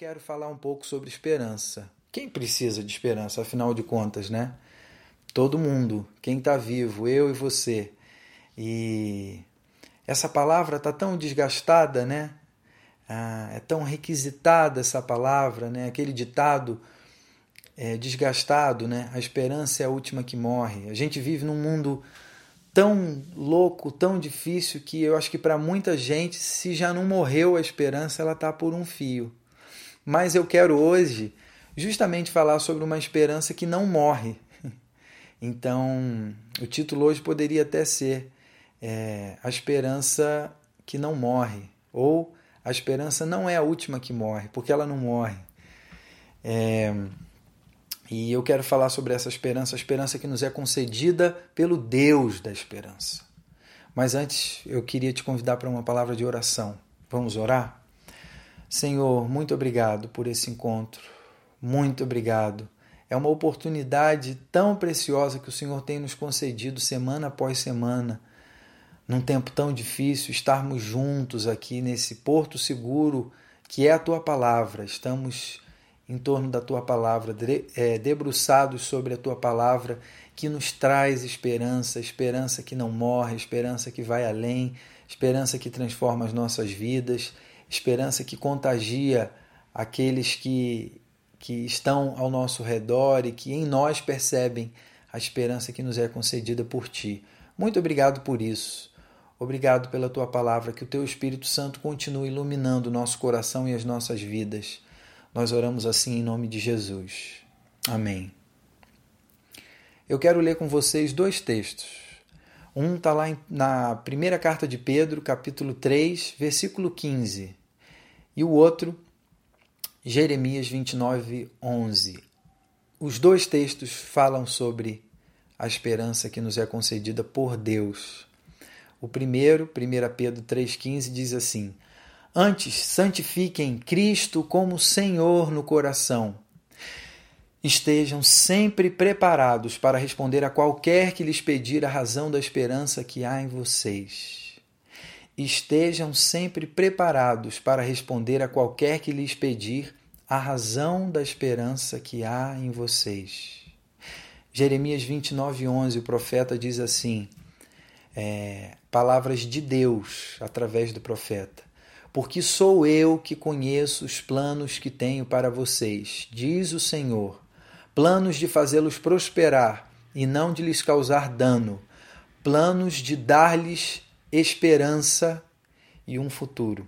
quero falar um pouco sobre esperança. Quem precisa de esperança, afinal de contas, né? Todo mundo, quem está vivo, eu e você. E essa palavra está tão desgastada, né? Ah, é tão requisitada essa palavra, né? Aquele ditado é, desgastado, né? A esperança é a última que morre. A gente vive num mundo tão louco, tão difícil que eu acho que para muita gente, se já não morreu a esperança, ela está por um fio. Mas eu quero hoje justamente falar sobre uma esperança que não morre. Então, o título hoje poderia até ser é, A Esperança que Não Morre, ou A Esperança Não é a Última que Morre, porque ela não morre. É, e eu quero falar sobre essa esperança, a esperança que nos é concedida pelo Deus da esperança. Mas antes, eu queria te convidar para uma palavra de oração. Vamos orar? Senhor, muito obrigado por esse encontro. Muito obrigado. É uma oportunidade tão preciosa que o Senhor tem nos concedido semana após semana, num tempo tão difícil, estarmos juntos aqui nesse porto seguro que é a tua palavra. Estamos em torno da tua palavra, é, debruçados sobre a tua palavra, que nos traz esperança, esperança que não morre, esperança que vai além, esperança que transforma as nossas vidas, esperança que contagia aqueles que, que estão ao nosso redor e que em nós percebem a esperança que nos é concedida por ti. Muito obrigado por isso. Obrigado pela tua palavra, que o teu Espírito Santo continue iluminando o nosso coração e as nossas vidas. Nós oramos assim em nome de Jesus. Amém. Eu quero ler com vocês dois textos. Um está lá na primeira carta de Pedro, capítulo 3, versículo 15. E o outro, Jeremias 29, 11. Os dois textos falam sobre a esperança que nos é concedida por Deus. O primeiro, 1 Pedro 3,15, diz assim: Antes, santifiquem Cristo como Senhor no coração. Estejam sempre preparados para responder a qualquer que lhes pedir a razão da esperança que há em vocês. Estejam sempre preparados para responder a qualquer que lhes pedir a razão da esperança que há em vocês. Jeremias 29, 11, o profeta diz assim: é, palavras de Deus através do profeta. Porque sou eu que conheço os planos que tenho para vocês, diz o Senhor, planos de fazê-los prosperar e não de lhes causar dano, planos de dar-lhes esperança e um futuro.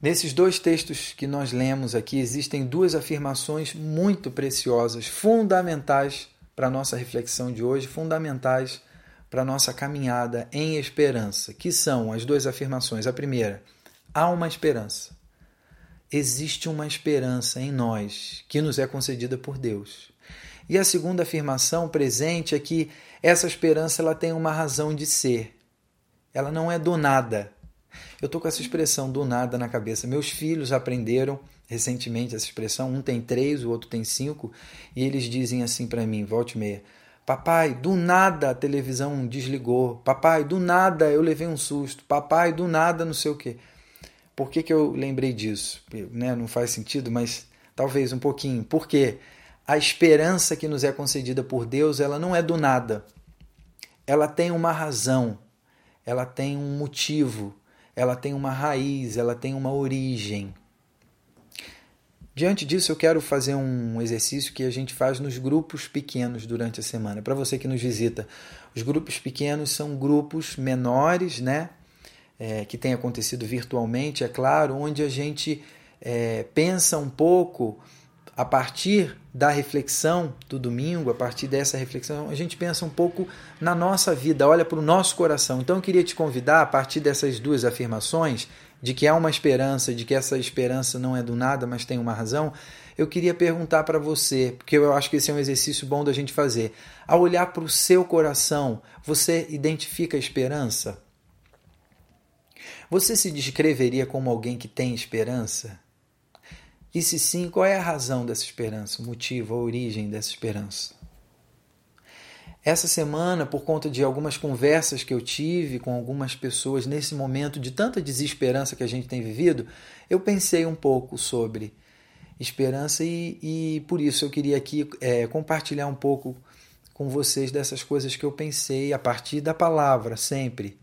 Nesses dois textos que nós lemos aqui, existem duas afirmações muito preciosas, fundamentais para a nossa reflexão de hoje, fundamentais para a nossa caminhada em esperança, que são as duas afirmações. A primeira, há uma esperança. Existe uma esperança em nós que nos é concedida por Deus. E a segunda afirmação presente é que essa esperança ela tem uma razão de ser. Ela não é do nada. Eu estou com essa expressão do nada na cabeça. Meus filhos aprenderam recentemente essa expressão. Um tem três, o outro tem cinco, e eles dizem assim para mim, volte meia. Papai, do nada a televisão desligou. Papai, do nada eu levei um susto. Papai, do nada não sei o quê. Por que, que eu lembrei disso? Né? Não faz sentido, mas talvez um pouquinho. Porque a esperança que nos é concedida por Deus, ela não é do nada. Ela tem uma razão, ela tem um motivo, ela tem uma raiz, ela tem uma origem. Diante disso, eu quero fazer um exercício que a gente faz nos grupos pequenos durante a semana. Para você que nos visita, os grupos pequenos são grupos menores, né? É, que tem acontecido virtualmente, é claro, onde a gente é, pensa um pouco a partir da reflexão do domingo, a partir dessa reflexão, a gente pensa um pouco na nossa vida, olha para o nosso coração. Então eu queria te convidar, a partir dessas duas afirmações, de que há uma esperança, de que essa esperança não é do nada, mas tem uma razão, eu queria perguntar para você, porque eu acho que esse é um exercício bom da gente fazer. Ao olhar para o seu coração, você identifica a esperança? Você se descreveria como alguém que tem esperança? E se sim, qual é a razão dessa esperança, o motivo, a origem dessa esperança? essa semana, por conta de algumas conversas que eu tive com algumas pessoas nesse momento de tanta desesperança que a gente tem vivido, eu pensei um pouco sobre esperança e, e por isso eu queria aqui é, compartilhar um pouco com vocês dessas coisas que eu pensei a partir da palavra, sempre.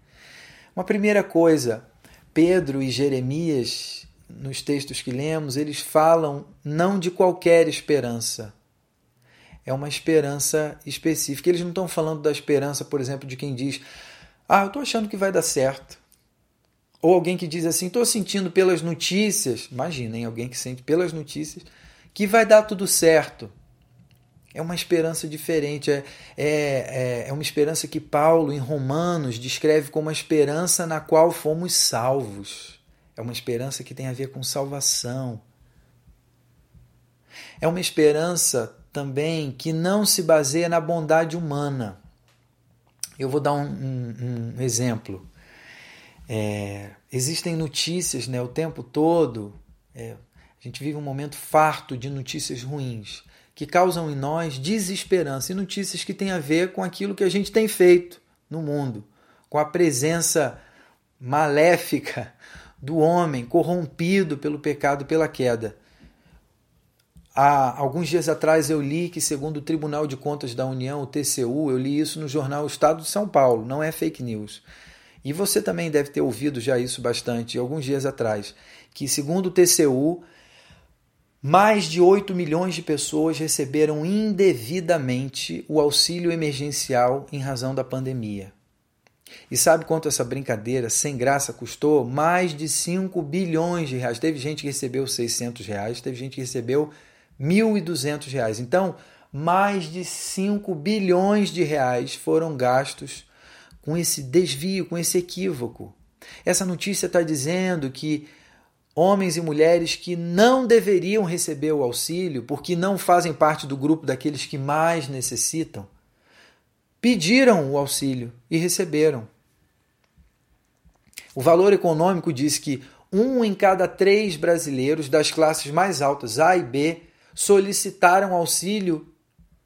Uma primeira coisa, Pedro e Jeremias, nos textos que lemos, eles falam não de qualquer esperança. É uma esperança específica. Eles não estão falando da esperança, por exemplo, de quem diz: Ah, eu estou achando que vai dar certo. Ou alguém que diz assim: estou sentindo pelas notícias, imaginem alguém que sente pelas notícias que vai dar tudo certo. É uma esperança diferente, é, é, é, é uma esperança que Paulo, em Romanos, descreve como uma esperança na qual fomos salvos. É uma esperança que tem a ver com salvação. É uma esperança também que não se baseia na bondade humana. Eu vou dar um, um, um exemplo. É, existem notícias né, o tempo todo. É, a gente vive um momento farto de notícias ruins que causam em nós desesperança e notícias que têm a ver com aquilo que a gente tem feito no mundo, com a presença maléfica do homem corrompido pelo pecado, pela queda. Há alguns dias atrás eu li que, segundo o Tribunal de Contas da União, o TCU, eu li isso no jornal Estado de São Paulo, não é fake news. E você também deve ter ouvido já isso bastante, alguns dias atrás, que segundo o TCU, mais de 8 milhões de pessoas receberam indevidamente o auxílio emergencial em razão da pandemia. E sabe quanto essa brincadeira sem graça custou? Mais de 5 bilhões de reais. Teve gente que recebeu 600 reais, teve gente que recebeu 1.200 reais. Então, mais de 5 bilhões de reais foram gastos com esse desvio, com esse equívoco. Essa notícia está dizendo que homens e mulheres que não deveriam receber o auxílio porque não fazem parte do grupo daqueles que mais necessitam, pediram o auxílio e receberam. O valor econômico diz que um em cada três brasileiros das classes mais altas, A e B, solicitaram auxílio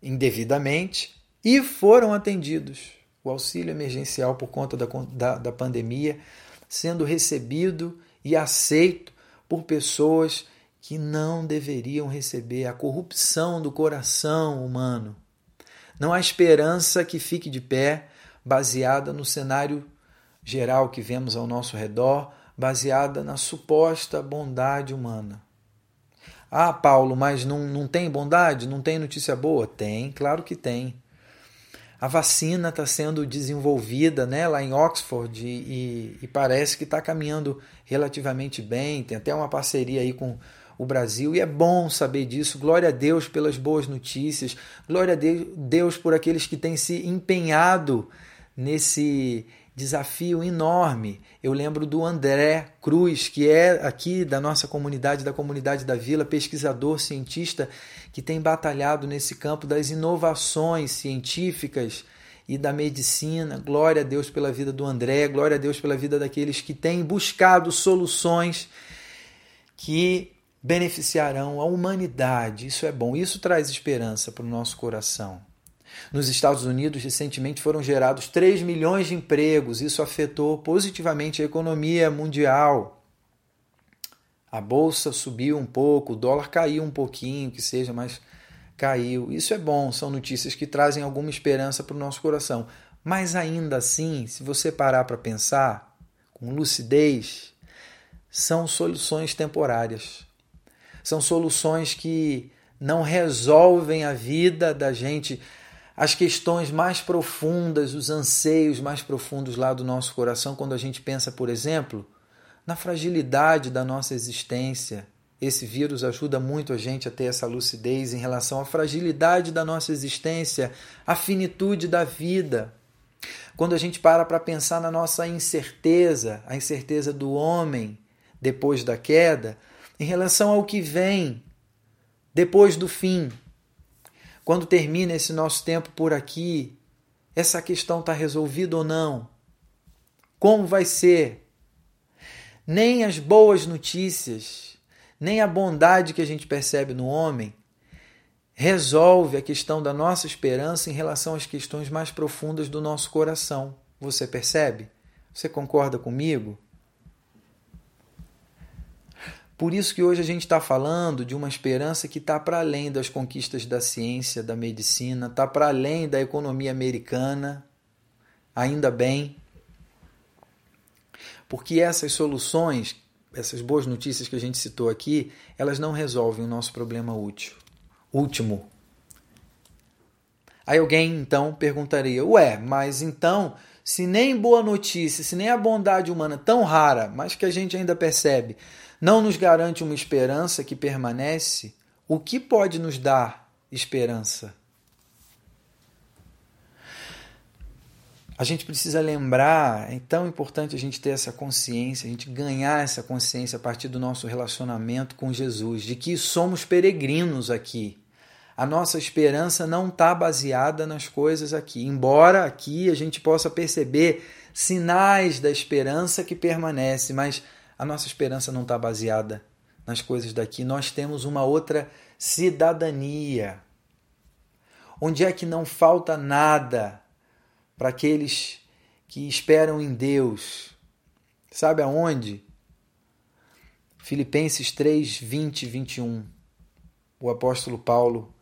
indevidamente e foram atendidos o auxílio emergencial por conta da, da, da pandemia sendo recebido e aceito por pessoas que não deveriam receber a corrupção do coração humano. Não há esperança que fique de pé baseada no cenário geral que vemos ao nosso redor, baseada na suposta bondade humana. Ah, Paulo, mas não, não tem bondade? Não tem notícia boa? Tem, claro que tem. A vacina está sendo desenvolvida né, lá em Oxford e, e parece que está caminhando relativamente bem. Tem até uma parceria aí com o Brasil e é bom saber disso. Glória a Deus pelas boas notícias. Glória a Deus por aqueles que têm se empenhado nesse desafio enorme. Eu lembro do André Cruz, que é aqui da nossa comunidade, da comunidade da Vila, pesquisador, cientista, que tem batalhado nesse campo das inovações científicas e da medicina. Glória a Deus pela vida do André, glória a Deus pela vida daqueles que têm buscado soluções que beneficiarão a humanidade. Isso é bom, isso traz esperança para o nosso coração. Nos Estados Unidos, recentemente foram gerados 3 milhões de empregos. Isso afetou positivamente a economia mundial. A bolsa subiu um pouco, o dólar caiu um pouquinho, que seja, mas caiu. Isso é bom, são notícias que trazem alguma esperança para o nosso coração. Mas ainda assim, se você parar para pensar com lucidez, são soluções temporárias. São soluções que não resolvem a vida da gente as questões mais profundas, os anseios mais profundos lá do nosso coração, quando a gente pensa, por exemplo, na fragilidade da nossa existência. Esse vírus ajuda muito a gente a ter essa lucidez em relação à fragilidade da nossa existência, à finitude da vida. Quando a gente para para pensar na nossa incerteza, a incerteza do homem depois da queda, em relação ao que vem depois do fim, quando termina esse nosso tempo por aqui, essa questão está resolvida ou não? Como vai ser? Nem as boas notícias, nem a bondade que a gente percebe no homem resolve a questão da nossa esperança em relação às questões mais profundas do nosso coração. Você percebe? Você concorda comigo? Por isso que hoje a gente está falando de uma esperança que está para além das conquistas da ciência, da medicina, está para além da economia americana, ainda bem. Porque essas soluções, essas boas notícias que a gente citou aqui, elas não resolvem o nosso problema útil, último. Aí alguém então perguntaria: Ué, mas então, se nem boa notícia, se nem a bondade humana tão rara, mas que a gente ainda percebe, não nos garante uma esperança que permanece, o que pode nos dar esperança? A gente precisa lembrar, é tão importante a gente ter essa consciência, a gente ganhar essa consciência a partir do nosso relacionamento com Jesus, de que somos peregrinos aqui. A nossa esperança não está baseada nas coisas aqui, embora aqui a gente possa perceber sinais da esperança que permanece, mas a nossa esperança não está baseada nas coisas daqui. Nós temos uma outra cidadania. Onde é que não falta nada para aqueles que esperam em Deus? Sabe aonde? Filipenses 3, 20 e 21. O apóstolo Paulo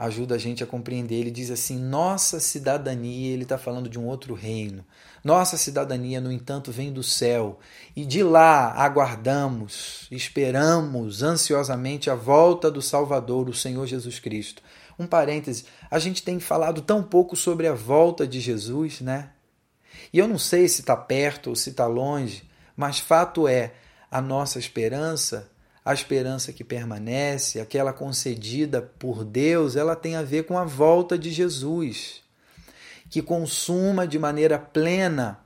ajuda a gente a compreender. Ele diz assim: nossa cidadania, ele está falando de um outro reino. Nossa cidadania, no entanto, vem do céu, e de lá aguardamos, esperamos ansiosamente a volta do Salvador, o Senhor Jesus Cristo. Um parêntese, a gente tem falado tão pouco sobre a volta de Jesus, né? E eu não sei se está perto ou se está longe, mas fato é, a nossa esperança a esperança que permanece, aquela concedida por Deus, ela tem a ver com a volta de Jesus, que consuma de maneira plena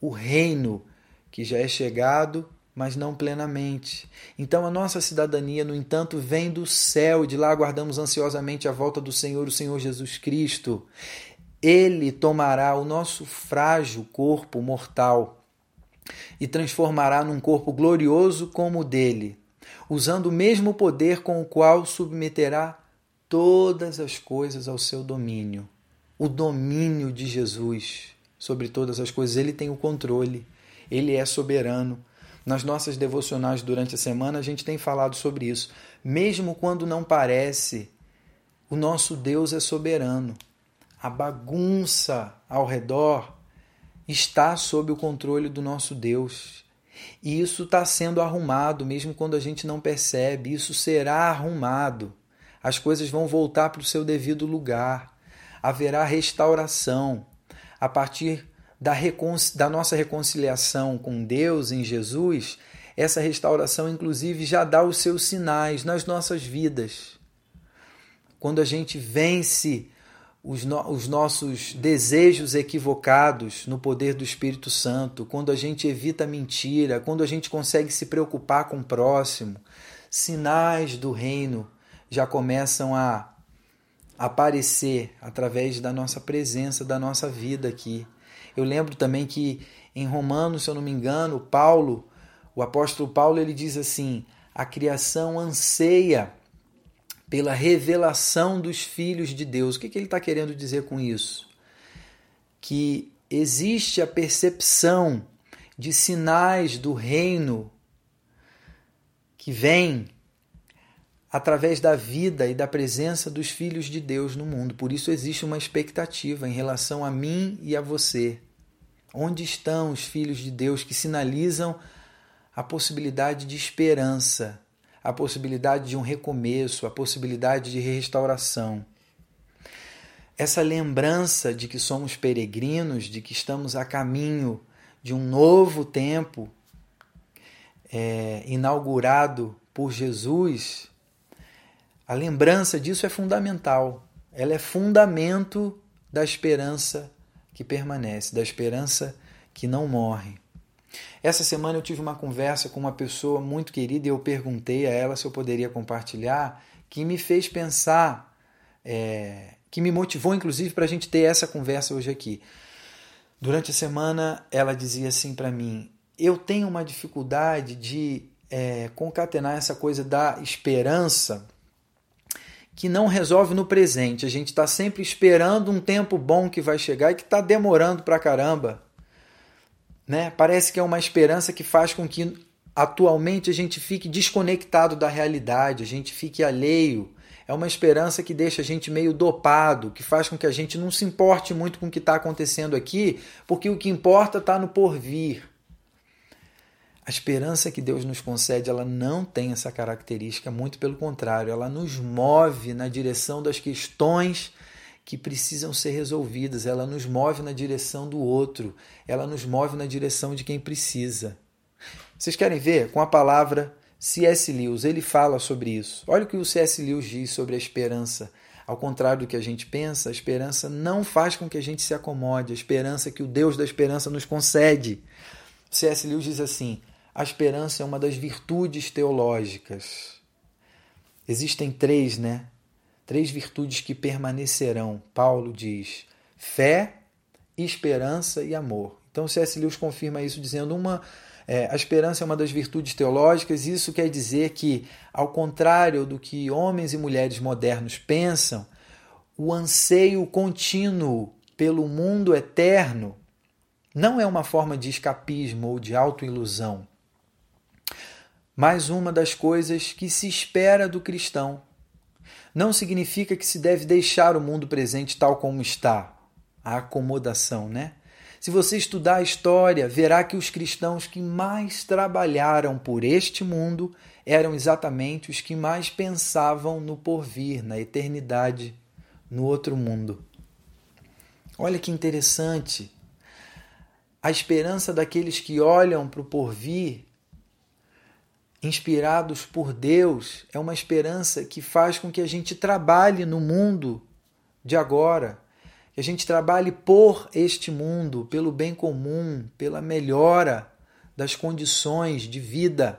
o reino que já é chegado, mas não plenamente. Então a nossa cidadania, no entanto, vem do céu, de lá aguardamos ansiosamente a volta do Senhor, o Senhor Jesus Cristo. Ele tomará o nosso frágil corpo mortal e transformará num corpo glorioso como o dele, usando o mesmo poder com o qual submeterá todas as coisas ao seu domínio. O domínio de Jesus sobre todas as coisas, ele tem o controle, ele é soberano. Nas nossas devocionais durante a semana a gente tem falado sobre isso. Mesmo quando não parece, o nosso Deus é soberano. A bagunça ao redor está sob o controle do nosso Deus. E isso está sendo arrumado, mesmo quando a gente não percebe. Isso será arrumado. As coisas vão voltar para o seu devido lugar. Haverá restauração. A partir da, da nossa reconciliação com Deus em Jesus, essa restauração, inclusive, já dá os seus sinais nas nossas vidas. Quando a gente vence os, no, os nossos desejos equivocados no poder do Espírito Santo, quando a gente evita mentira, quando a gente consegue se preocupar com o próximo, sinais do reino já começam a aparecer através da nossa presença, da nossa vida aqui. Eu lembro também que em Romanos, se eu não me engano, Paulo, o apóstolo Paulo, ele diz assim: a criação anseia pela revelação dos filhos de Deus. O que, que ele está querendo dizer com isso? Que existe a percepção de sinais do reino que vem através da vida e da presença dos filhos de Deus no mundo. Por isso existe uma expectativa em relação a mim e a você. Onde estão os filhos de Deus que sinalizam a possibilidade de esperança, a possibilidade de um recomeço, a possibilidade de restauração. Essa lembrança de que somos peregrinos, de que estamos a caminho de um novo tempo é, inaugurado por Jesus, a lembrança disso é fundamental. Ela é fundamento da esperança que permanece, da esperança que não morre. Essa semana eu tive uma conversa com uma pessoa muito querida e eu perguntei a ela se eu poderia compartilhar, que me fez pensar, é, que me motivou inclusive para a gente ter essa conversa hoje aqui. Durante a semana ela dizia assim para mim: eu tenho uma dificuldade de é, concatenar essa coisa da esperança que não resolve no presente. A gente está sempre esperando um tempo bom que vai chegar e que está demorando pra caramba. Né? Parece que é uma esperança que faz com que atualmente a gente fique desconectado da realidade, a gente fique alheio. É uma esperança que deixa a gente meio dopado, que faz com que a gente não se importe muito com o que está acontecendo aqui, porque o que importa está no porvir. A esperança que Deus nos concede, ela não tem essa característica, muito pelo contrário, ela nos move na direção das questões que precisam ser resolvidas, ela nos move na direção do outro, ela nos move na direção de quem precisa. Vocês querem ver? Com a palavra C.S. Lewis, ele fala sobre isso. Olha o que o C.S. Lewis diz sobre a esperança. Ao contrário do que a gente pensa, a esperança não faz com que a gente se acomode, a esperança que o Deus da esperança nos concede. C.S. Lewis diz assim: a esperança é uma das virtudes teológicas. Existem três, né? Três virtudes que permanecerão. Paulo diz: fé, esperança e amor. Então, C.S. Lewis confirma isso dizendo uma é, a esperança é uma das virtudes teológicas, isso quer dizer que, ao contrário do que homens e mulheres modernos pensam, o anseio contínuo pelo mundo eterno não é uma forma de escapismo ou de autoilusão, mas uma das coisas que se espera do cristão. Não significa que se deve deixar o mundo presente tal como está, a acomodação, né? Se você estudar a história, verá que os cristãos que mais trabalharam por este mundo eram exatamente os que mais pensavam no porvir, na eternidade, no outro mundo. Olha que interessante. A esperança daqueles que olham para o porvir, inspirados por Deus, é uma esperança que faz com que a gente trabalhe no mundo de agora que a gente trabalhe por este mundo, pelo bem comum, pela melhora das condições de vida.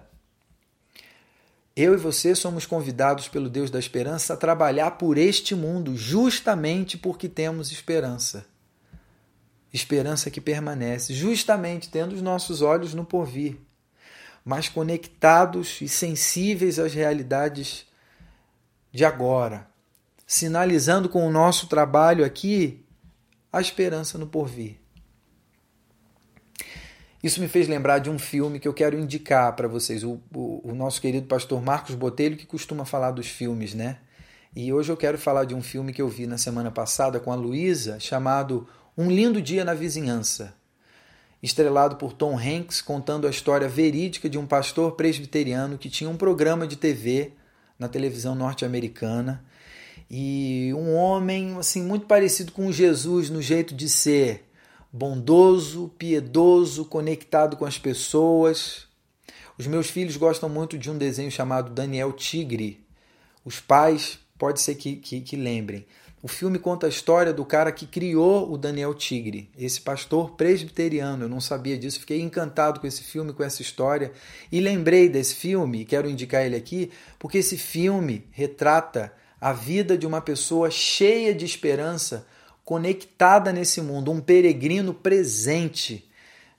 Eu e você somos convidados pelo Deus da esperança a trabalhar por este mundo, justamente porque temos esperança. Esperança que permanece, justamente tendo os nossos olhos no porvir, mas conectados e sensíveis às realidades de agora, sinalizando com o nosso trabalho aqui a esperança no porvir. Isso me fez lembrar de um filme que eu quero indicar para vocês. O, o, o, nosso querido pastor Marcos Botelho, que costuma falar dos filmes, né? E hoje eu quero falar de um filme que eu vi na semana passada com a Luísa, chamado Um Lindo Dia na Vizinhança. Estrelado por Tom Hanks, contando a história verídica de um pastor presbiteriano que tinha um programa de TV na televisão norte-americana e um homem assim muito parecido com Jesus no jeito de ser, bondoso, piedoso, conectado com as pessoas. Os meus filhos gostam muito de um desenho chamado Daniel Tigre. Os pais pode ser que, que, que lembrem. O filme conta a história do cara que criou o Daniel Tigre, esse pastor presbiteriano. Eu não sabia disso, fiquei encantado com esse filme, com essa história. E lembrei desse filme, e quero indicar ele aqui, porque esse filme retrata a vida de uma pessoa cheia de esperança, conectada nesse mundo, um peregrino presente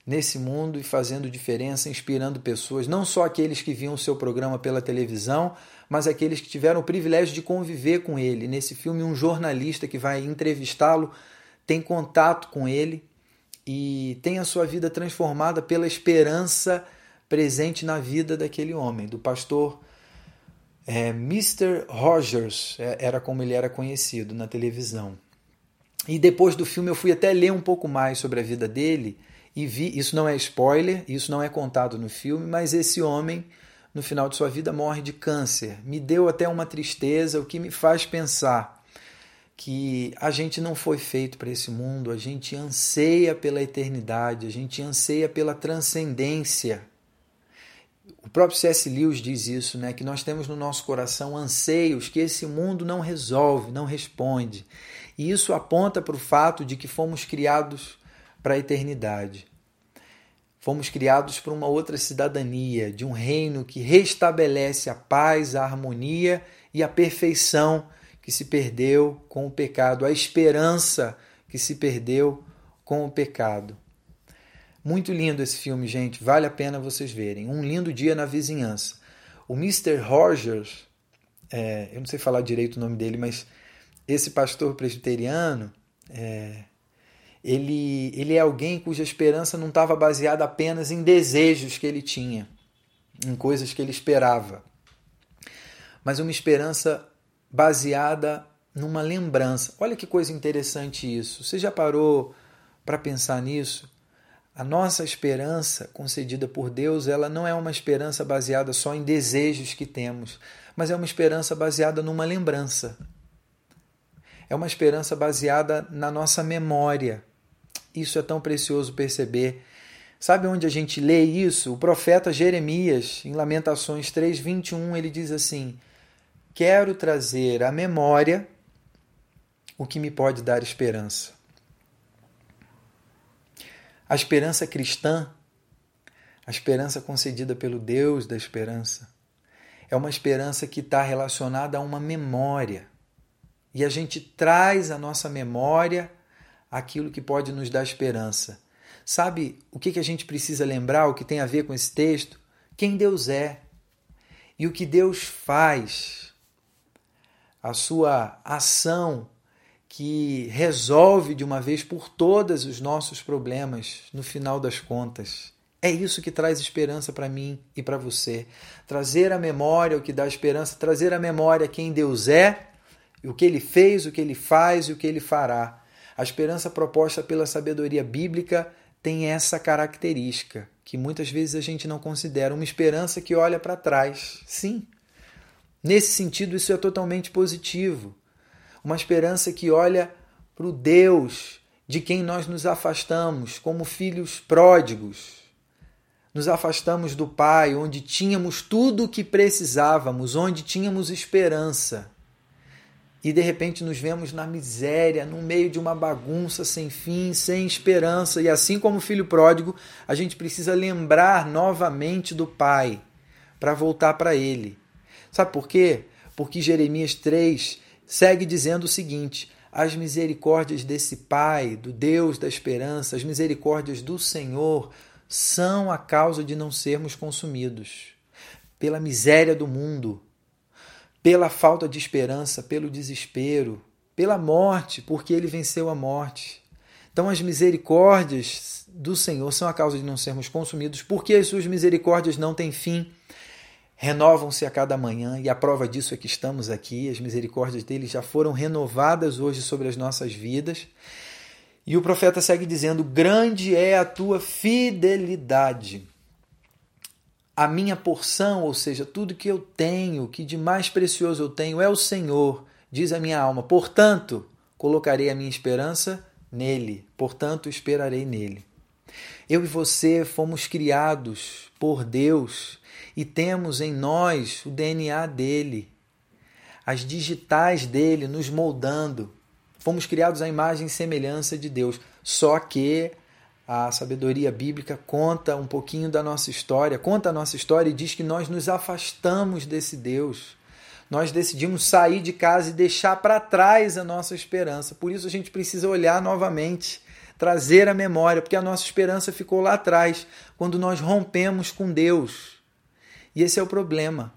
nesse mundo e fazendo diferença, inspirando pessoas, não só aqueles que viam o seu programa pela televisão, mas aqueles que tiveram o privilégio de conviver com ele. Nesse filme, um jornalista que vai entrevistá-lo tem contato com ele e tem a sua vida transformada pela esperança presente na vida daquele homem, do pastor é, Mr. Rogers é, era como ele era conhecido na televisão. E depois do filme eu fui até ler um pouco mais sobre a vida dele e vi, isso não é spoiler, isso não é contado no filme, mas esse homem no final de sua vida morre de câncer. Me deu até uma tristeza, o que me faz pensar que a gente não foi feito para esse mundo, a gente anseia pela eternidade, a gente anseia pela transcendência. O próprio C.S. Lewis diz isso, né? que nós temos no nosso coração anseios que esse mundo não resolve, não responde. E isso aponta para o fato de que fomos criados para a eternidade. Fomos criados para uma outra cidadania, de um reino que restabelece a paz, a harmonia e a perfeição que se perdeu com o pecado, a esperança que se perdeu com o pecado. Muito lindo esse filme, gente. Vale a pena vocês verem. Um lindo dia na vizinhança. O Mr. Rogers, é, eu não sei falar direito o nome dele, mas esse pastor presbiteriano, é, ele, ele é alguém cuja esperança não estava baseada apenas em desejos que ele tinha, em coisas que ele esperava, mas uma esperança baseada numa lembrança. Olha que coisa interessante isso. Você já parou para pensar nisso? A nossa esperança concedida por Deus, ela não é uma esperança baseada só em desejos que temos, mas é uma esperança baseada numa lembrança. É uma esperança baseada na nossa memória. Isso é tão precioso perceber. Sabe onde a gente lê isso? O profeta Jeremias, em Lamentações 3:21, ele diz assim: Quero trazer à memória o que me pode dar esperança. A esperança cristã, a esperança concedida pelo Deus da esperança, é uma esperança que está relacionada a uma memória. E a gente traz à nossa memória aquilo que pode nos dar esperança. Sabe o que, a gente precisa lembrar, o que tem a ver com esse texto? Quem Deus é e o que Deus faz, a sua ação que resolve de uma vez por todas os nossos problemas no final das contas. É isso que traz esperança para mim e para você. Trazer a memória o que dá esperança, trazer a memória quem Deus é, o que ele fez, o que ele faz e o que ele fará. A esperança proposta pela sabedoria bíblica tem essa característica, que muitas vezes a gente não considera uma esperança que olha para trás. Sim. Nesse sentido, isso é totalmente positivo uma esperança que olha para o Deus de quem nós nos afastamos como filhos pródigos. Nos afastamos do Pai, onde tínhamos tudo o que precisávamos, onde tínhamos esperança. E de repente nos vemos na miséria, no meio de uma bagunça sem fim, sem esperança. E assim como o filho pródigo, a gente precisa lembrar novamente do Pai para voltar para Ele. Sabe por quê? Porque Jeremias 3 segue dizendo o seguinte: as misericórdias desse Pai, do Deus da esperança, as misericórdias do Senhor, são a causa de não sermos consumidos pela miséria do mundo, pela falta de esperança, pelo desespero, pela morte, porque ele venceu a morte. Então, as misericórdias do Senhor são a causa de não sermos consumidos, porque as suas misericórdias não têm fim renovam-se a cada manhã e a prova disso é que estamos aqui. As misericórdias dele já foram renovadas hoje sobre as nossas vidas. E o profeta segue dizendo: Grande é a tua fidelidade. A minha porção, ou seja, tudo que eu tenho, que de mais precioso eu tenho, é o Senhor, diz a minha alma. Portanto, colocarei a minha esperança nele, portanto, esperarei nele. Eu e você fomos criados por Deus e temos em nós o DNA dele, as digitais dele nos moldando. Fomos criados à imagem e semelhança de Deus. Só que a sabedoria bíblica conta um pouquinho da nossa história, conta a nossa história e diz que nós nos afastamos desse Deus. Nós decidimos sair de casa e deixar para trás a nossa esperança. Por isso a gente precisa olhar novamente, trazer a memória, porque a nossa esperança ficou lá atrás, quando nós rompemos com Deus. E esse é o problema.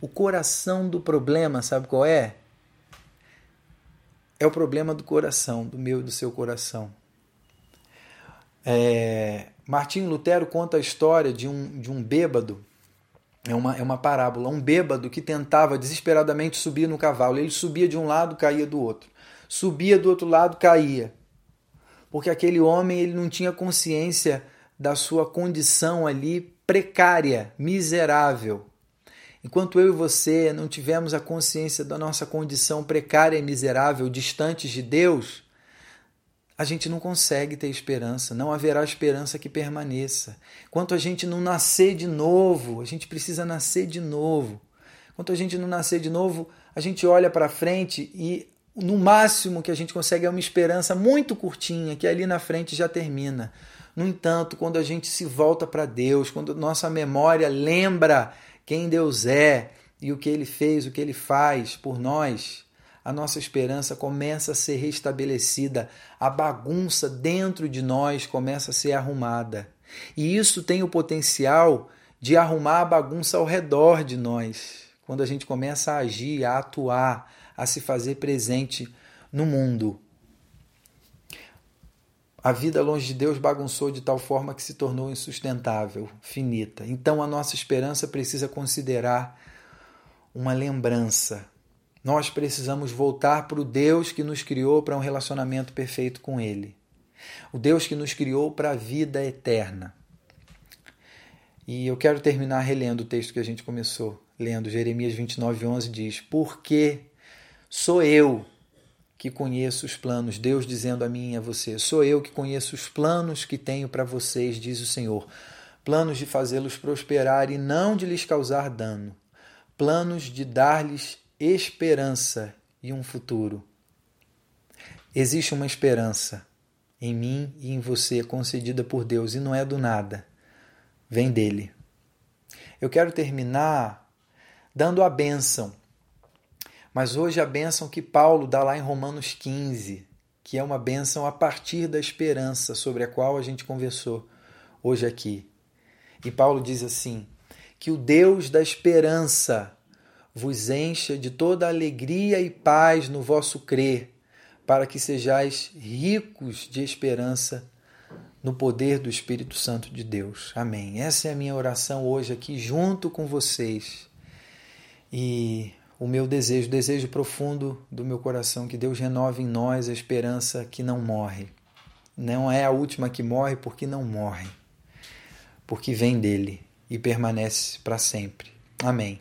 O coração do problema, sabe qual é? É o problema do coração, do meu e do seu coração. É, Martinho Lutero conta a história de um, de um bêbado, é uma, é uma parábola, um bêbado que tentava desesperadamente subir no cavalo. Ele subia de um lado, caía do outro. Subia do outro lado, caía. Porque aquele homem ele não tinha consciência da sua condição ali precária, miserável. Enquanto eu e você não tivermos a consciência da nossa condição precária e miserável, distantes de Deus, a gente não consegue ter esperança, não haverá esperança que permaneça. Enquanto a gente não nascer de novo, a gente precisa nascer de novo. Enquanto a gente não nascer de novo, a gente olha para frente e no máximo que a gente consegue é uma esperança muito curtinha, que ali na frente já termina. No entanto, quando a gente se volta para Deus, quando nossa memória lembra quem Deus é e o que ele fez, o que ele faz por nós, a nossa esperança começa a ser restabelecida, a bagunça dentro de nós começa a ser arrumada. E isso tem o potencial de arrumar a bagunça ao redor de nós. quando a gente começa a agir, a atuar, a se fazer presente no mundo. A vida longe de Deus bagunçou de tal forma que se tornou insustentável, finita. Então a nossa esperança precisa considerar uma lembrança. Nós precisamos voltar para o Deus que nos criou para um relacionamento perfeito com Ele. O Deus que nos criou para a vida eterna. E eu quero terminar relendo o texto que a gente começou lendo. Jeremias 29, 11 diz: Porque sou eu que conheço os planos, Deus dizendo a mim e a você: Sou eu que conheço os planos que tenho para vocês, diz o Senhor. Planos de fazê-los prosperar e não de lhes causar dano. Planos de dar-lhes esperança e um futuro. Existe uma esperança em mim e em você concedida por Deus e não é do nada vem dele. Eu quero terminar dando a bênção, mas hoje a bênção que Paulo dá lá em Romanos 15, que é uma bênção a partir da esperança sobre a qual a gente conversou hoje aqui. E Paulo diz assim: que o Deus da esperança vos encha de toda alegria e paz no vosso crer, para que sejais ricos de esperança no poder do Espírito Santo de Deus. Amém. Essa é a minha oração hoje aqui junto com vocês. E o meu desejo, o desejo profundo do meu coração, que Deus renove em nós a esperança que não morre. Não é a última que morre porque não morre, porque vem dele e permanece para sempre. Amém.